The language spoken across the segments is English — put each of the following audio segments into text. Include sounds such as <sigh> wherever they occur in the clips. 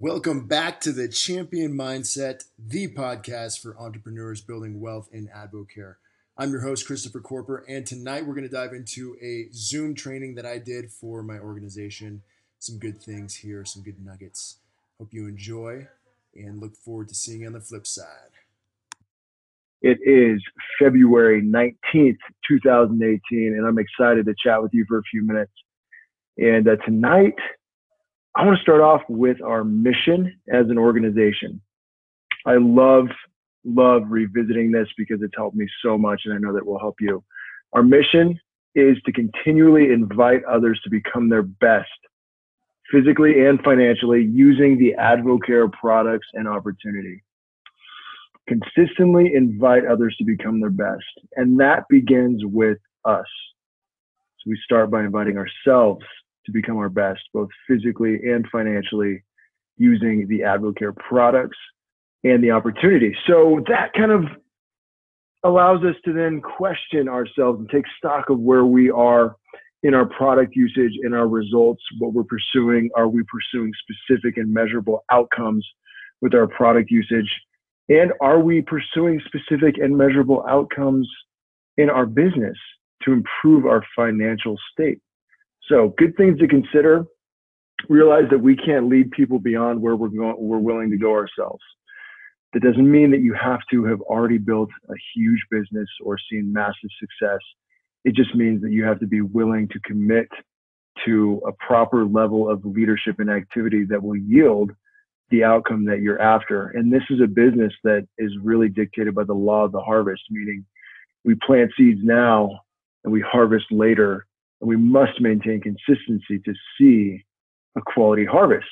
Welcome back to the Champion Mindset, the podcast for entrepreneurs building wealth in AdvoCare. I'm your host, Christopher Corper, and tonight we're going to dive into a Zoom training that I did for my organization. Some good things here, some good nuggets. Hope you enjoy and look forward to seeing you on the flip side. It is February 19th, 2018, and I'm excited to chat with you for a few minutes. And uh, tonight, I want to start off with our mission as an organization. I love, love revisiting this because it's helped me so much, and I know that will help you. Our mission is to continually invite others to become their best, physically and financially, using the AdvoCare products and opportunity. Consistently invite others to become their best, and that begins with us. So we start by inviting ourselves to become our best, both physically and financially, using the AdvoCare products and the opportunity. So that kind of allows us to then question ourselves and take stock of where we are in our product usage, in our results, what we're pursuing. Are we pursuing specific and measurable outcomes with our product usage? And are we pursuing specific and measurable outcomes in our business to improve our financial state? So good things to consider. Realize that we can't lead people beyond where we're going, we're willing to go ourselves. That doesn't mean that you have to have already built a huge business or seen massive success. It just means that you have to be willing to commit to a proper level of leadership and activity that will yield the outcome that you're after. And this is a business that is really dictated by the law of the harvest, meaning we plant seeds now and we harvest later and we must maintain consistency to see a quality harvest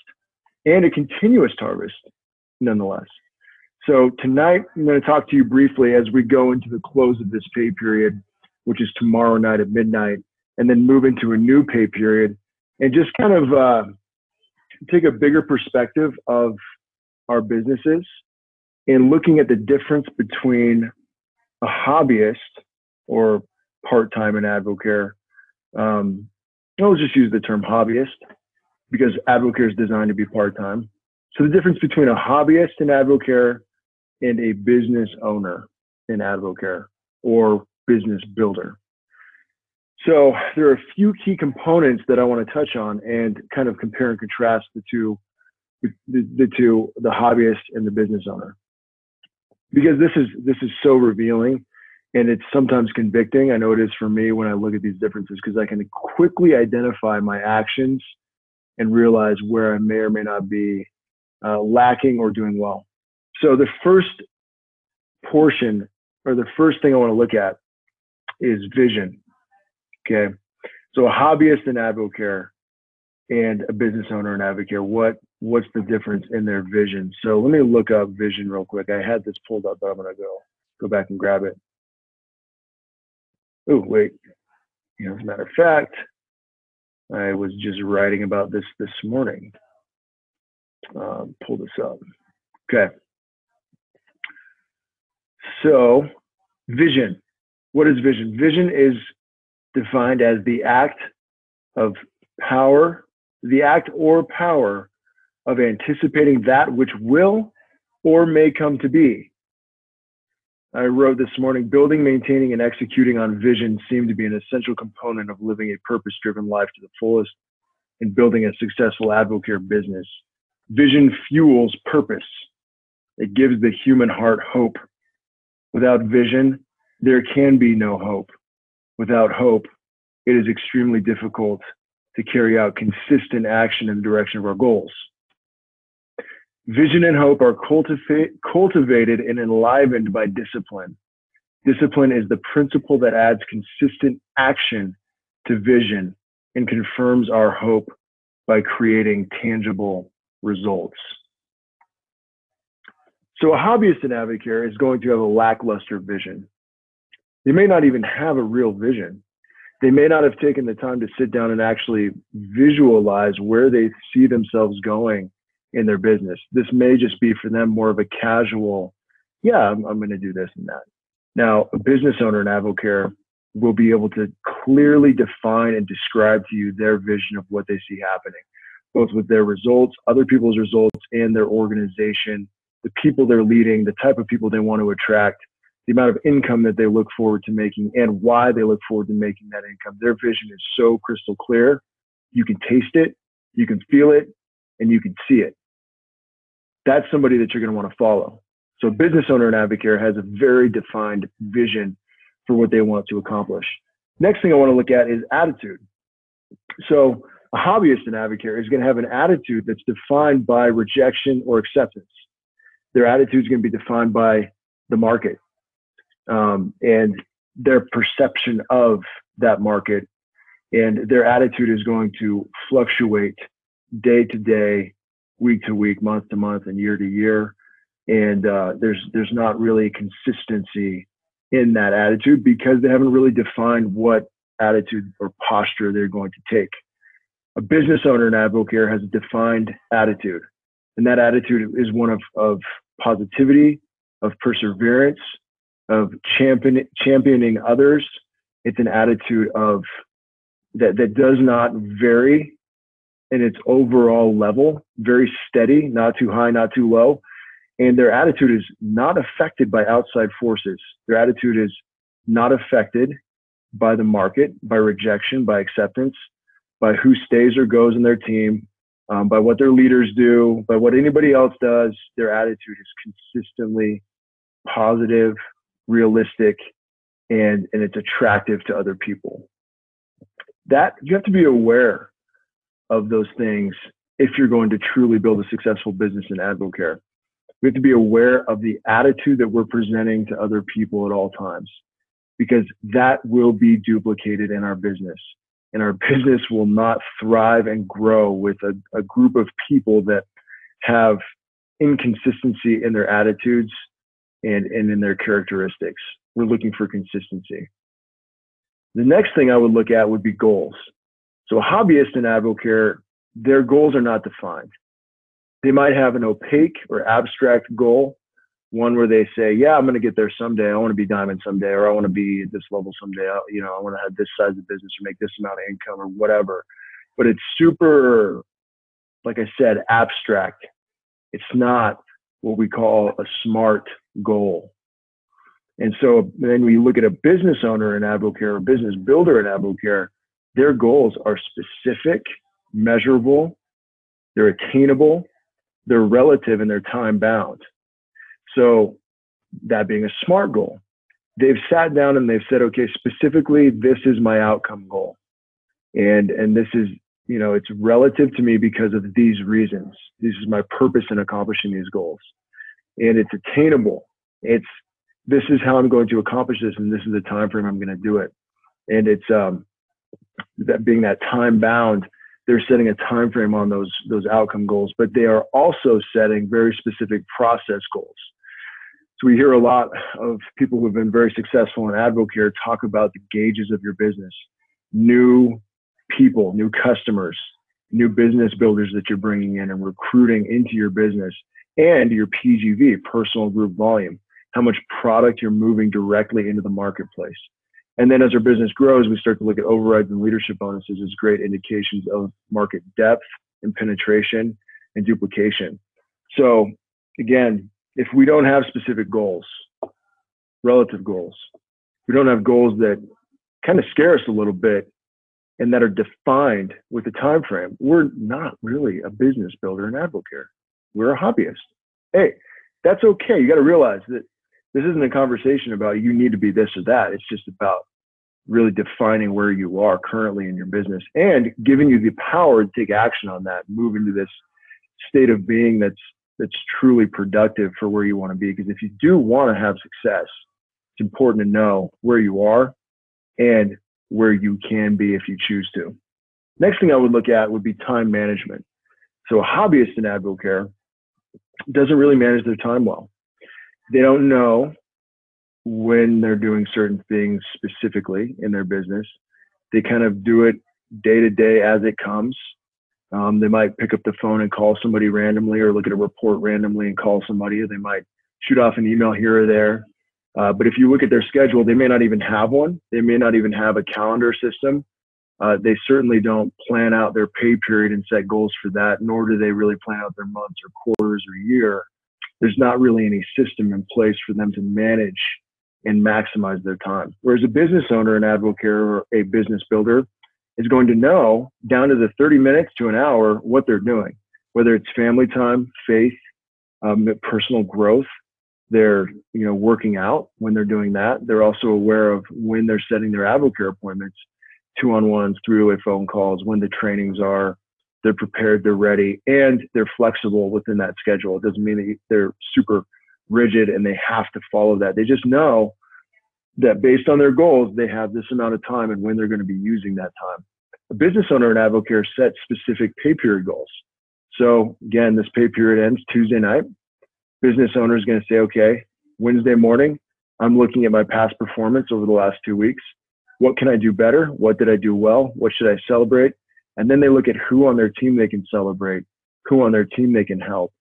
and a continuous harvest nonetheless. So tonight, I'm going to talk to you briefly as we go into the close of this pay period, which is tomorrow night at midnight, and then move into a new pay period and just kind of uh, take a bigger perspective of our businesses and looking at the difference between a hobbyist or part-time in AdvoCare um, let's just use the term hobbyist because AdvoCare is designed to be part-time. So the difference between a hobbyist in AdvoCare and a business owner in AdvoCare or business builder. So there are a few key components that I want to touch on and kind of compare and contrast the two, the, the two, the hobbyist and the business owner, because this is this is so revealing and it's sometimes convicting. I know it is for me when I look at these differences because I can quickly identify my actions and realize where I may or may not be uh, lacking or doing well. So the first portion or the first thing I want to look at is vision. Okay. So a hobbyist in AdvoCare and a business owner in AdvoCare, what what's the difference in their vision? So let me look up vision real quick. I had this pulled up, but I'm gonna go go back and grab it oh wait, you know, as a matter of fact, I was just writing about this this morning. Um, pull this up. Okay. So, vision. What is vision? Vision is defined as the act of power, the act or power of anticipating that which will or may come to be, I wrote this morning building, maintaining, and executing on vision seem to be an essential component of living a purpose driven life to the fullest and building a successful AdvoCare business. Vision fuels purpose, it gives the human heart hope. Without vision, there can be no hope. Without hope, it is extremely difficult to carry out consistent action in the direction of our goals. Vision and hope are cultivate, cultivated and enlivened by discipline. Discipline is the principle that adds consistent action to vision and confirms our hope by creating tangible results. So a hobbyist in AdvoCare is going to have a lackluster vision. They may not even have a real vision. They may not have taken the time to sit down and actually visualize where they see themselves going in their business. This may just be for them more of a casual, yeah, I'm, I'm going to do this and that. Now, a business owner in AdvoCare will be able to clearly define and describe to you their vision of what they see happening, both with their results, other people's results, and their organization, the people they're leading, the type of people they want to attract, the amount of income that they look forward to making, and why they look forward to making that income. Their vision is so crystal clear. You can taste it, you can feel it, and you can see it. That's somebody that you're going to want to follow. So, business owner in Advocare has a very defined vision for what they want to accomplish. Next thing I want to look at is attitude. So, a hobbyist in Advocare is going to have an attitude that's defined by rejection or acceptance. Their attitude is going to be defined by the market um, and their perception of that market. And their attitude is going to fluctuate day to day, week to week, month to month, and year to year. And uh, there's there's not really consistency in that attitude because they haven't really defined what attitude or posture they're going to take. A business owner in Advocare has a defined attitude, and that attitude is one of, of positivity, of perseverance, of champion, championing others. It's an attitude of that that does not vary in its overall level, very steady, not too high, not too low. And their attitude is not affected by outside forces. Their attitude is not affected by the market, by rejection, by acceptance, by who stays or goes in their team, um, by what their leaders do, by what anybody else does. Their attitude is consistently positive, realistic, and, and it's attractive to other people. That you have to be aware of those things if you're going to truly build a successful business in AdvoCare. We have to be aware of the attitude that we're presenting to other people at all times because that will be duplicated in our business. And our <laughs> business will not thrive and grow with a, a group of people that have inconsistency in their attitudes and, and in their characteristics. We're looking for consistency. The next thing I would look at would be goals. So a hobbyist in Advocare, their goals are not defined. They might have an opaque or abstract goal, one where they say, "Yeah, I'm going to get there someday. I want to be diamond someday, or I want to be at this level someday. I, you know, I want to have this size of business or make this amount of income or whatever." But it's super, like I said, abstract. It's not what we call a smart goal. And so then we look at a business owner in Advocare, a business builder in Advocare, their goals are specific, measurable, they're attainable, they're relative, and they're time bound. So, that being a SMART goal, they've sat down and they've said, okay, specifically, this is my outcome goal. And, and this is, you know, it's relative to me because of these reasons. This is my purpose in accomplishing these goals. And it's attainable. It's, this is how I'm going to accomplish this, and this is the time frame I'm going to do it. And it's, um, that being that time bound, they're setting a time frame on those those outcome goals, but they are also setting very specific process goals. So we hear a lot of people who have been very successful in Advocare talk about the gauges of your business, new people, new customers, new business builders that you're bringing in and recruiting into your business, and your PGV, personal group volume, how much product you're moving directly into the marketplace. And then as our business grows, we start to look at overrides and leadership bonuses as great indications of market depth and penetration and duplication. So again, if we don't have specific goals, relative goals, we don't have goals that kind of scare us a little bit and that are defined with a time frame, we're not really a business builder and Advocare. We're a hobbyist. Hey, that's okay. You got to realize that this isn't a conversation about you need to be this or that. It's just about really defining where you are currently in your business and giving you the power to take action on that, move into this state of being that's that's truly productive for where you want to be. Because if you do want to have success, it's important to know where you are and where you can be if you choose to. Next thing I would look at would be time management. So a hobbyist in Advocare doesn't really manage their time well they don't know when they're doing certain things specifically in their business. They kind of do it day to day as it comes. Um, they might pick up the phone and call somebody randomly or look at a report randomly and call somebody. They might shoot off an email here or there. Uh, but if you look at their schedule, they may not even have one. They may not even have a calendar system Uh, they certainly don't plan out their pay period and set goals for that, nor do they really plan out their months or quarters or year. There's not really any system in place for them to manage and maximize their time. Whereas a business owner, an AdvoCare, or a business builder is going to know down to the 30 minutes to an hour what they're doing, whether it's family time, faith, um, personal growth. They're you know working out when they're doing that. They're also aware of when they're setting their AdvoCare appointments, two on ones, three way phone calls, when the trainings are. They're prepared, they're ready, and they're flexible within that schedule. It doesn't mean that they're super rigid and they have to follow that. They just know that based on their goals, they have this amount of time and when they're going to be using that time. A business owner in AdvoCare sets specific pay period goals. So again, this pay period ends Tuesday night. Business owner is going to say, okay, Wednesday morning, I'm looking at my past performance over the last two weeks. What can I do better? What did I do well? What should I celebrate? And then they look at who on their team they can celebrate, who on their team they can help,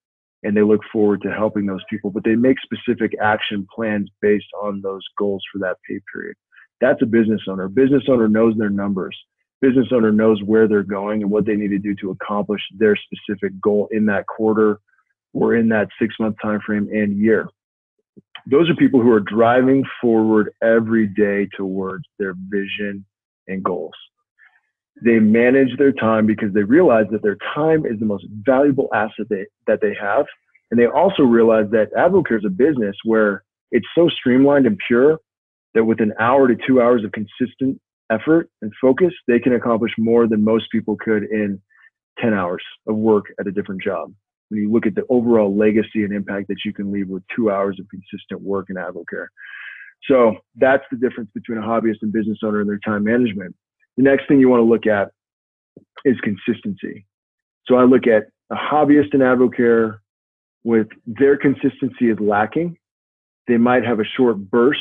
and they look forward to helping those people. But they make specific action plans based on those goals for that pay period. That's a business owner. Business owner knows their numbers. Business owner knows where they're going and what they need to do to accomplish their specific goal in that quarter or in that six month time frame and year. Those are people who are driving forward every day towards their vision and goals. They manage their time because they realize that their time is the most valuable asset they, that they have. And they also realize that Advocare is a business where it's so streamlined and pure that with an hour to two hours of consistent effort and focus, they can accomplish more than most people could in 10 hours of work at a different job. When you look at the overall legacy and impact that you can leave with two hours of consistent work in Advocare. So that's the difference between a hobbyist and business owner and their time management. The next thing you want to look at is consistency. So I look at a hobbyist in Advocare with their consistency is lacking. They might have a short burst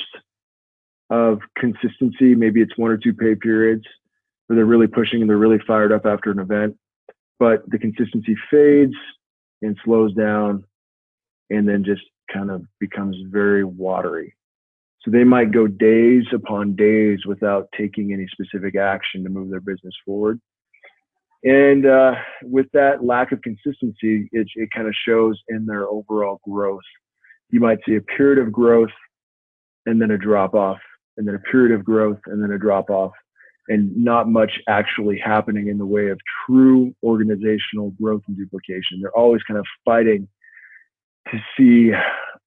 of consistency. Maybe it's one or two pay periods where they're really pushing and they're really fired up after an event, but the consistency fades and slows down and then just kind of becomes very watery. So they might go days upon days without taking any specific action to move their business forward. And uh, with that lack of consistency, it, it kind of shows in their overall growth. You might see a period of growth and then a drop off, and then a period of growth and then a drop off, and not much actually happening in the way of true organizational growth and duplication. They're always kind of fighting to see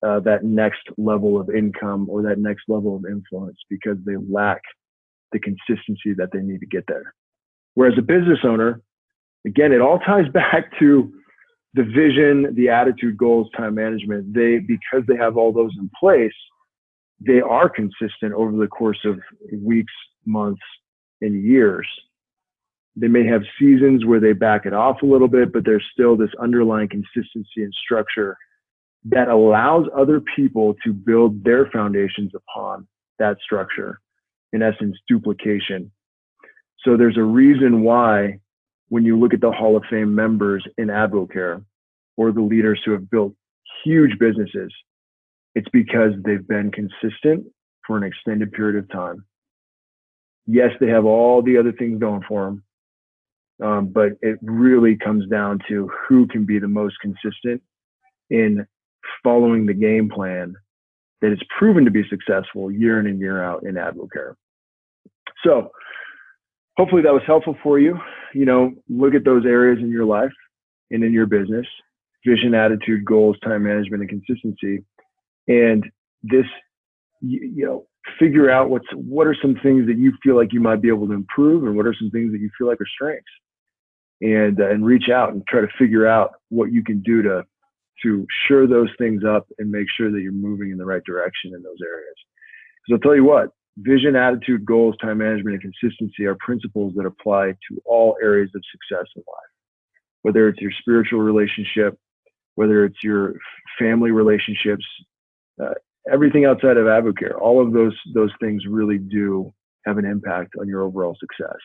uh, that next level of income or that next level of influence because they lack the consistency that they need to get there. Whereas a business owner, again, it all ties <laughs> back to the vision, the attitude, goals, time management. They, because they have all those in place, they are consistent over the course of weeks, months, and years. They may have seasons where they back it off a little bit, but there's still this underlying consistency and structure that allows other people to build their foundations upon that structure. In essence, duplication. So there's a reason why when you look at the Hall of Fame members in Advocare or the leaders who have built huge businesses, it's because they've been consistent for an extended period of time. Yes, they have all the other things going for them, um, but it really comes down to who can be the most consistent in following the game plan that has proven to be successful year in and year out in Advocare. So hopefully that was helpful for you. You know, look at those areas in your life and in your business, vision, attitude, goals, time management, and consistency. And this, you, know, figure out what's what are some things that you feel like you might be able to improve, and what are some things that you feel like are strengths, and uh, and reach out and try to figure out what you can do to to shore those things up and make sure that you're moving in the right direction in those areas. Because I'll tell you what, vision, attitude, goals, time management, and consistency are principles that apply to all areas of success in life. Whether it's your spiritual relationship, whether it's your family relationships, uh, everything outside of Advocare, all of those those things really do have an impact on your overall success.